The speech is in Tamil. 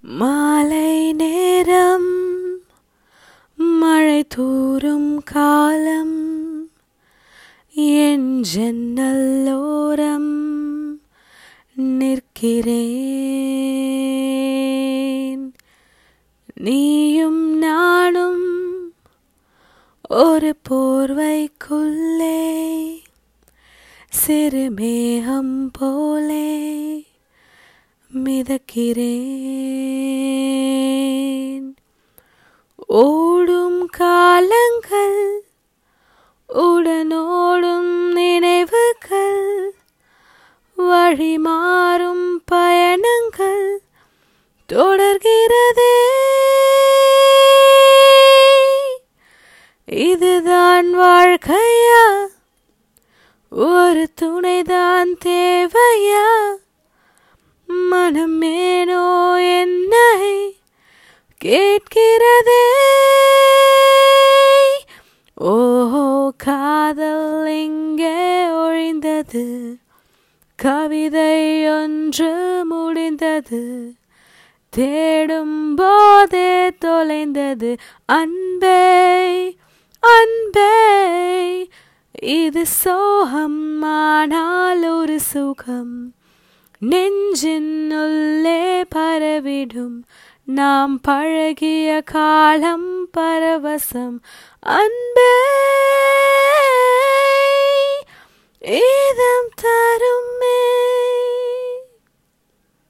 மாலை நேரம் மழை தூறும் காலம் என் ஜன்னல்லோரம் நிற்கிறேன். நீயும் நானும் ஒரு போர்வைக்குள்ளே சிறுமேகம் போலே மிதக்கிறேன். ஓடும் காலங்கள் உடனோடும் நினைவுகள் வழி மாறும் பயணங்கள் தொடர்கிறதே. இதுதான் வாழ்க்கையா? ஒரு துணைதான் தேவையா? மனமேனோ என்னை கேட்கிறதே? ஓஹோ காதல் இங்கே ஒழிந்தது? கவிதை ஒன்று முடிந்தது. தேடும் போதே தொலைந்தது. அன்பே அன்பே இது சோகம் ஆனால் ஒரு சுகம். நெஞ்சின் உள்ளே பரவிடும். நாம் பழகிய காலம் பரவசம். அன்பே!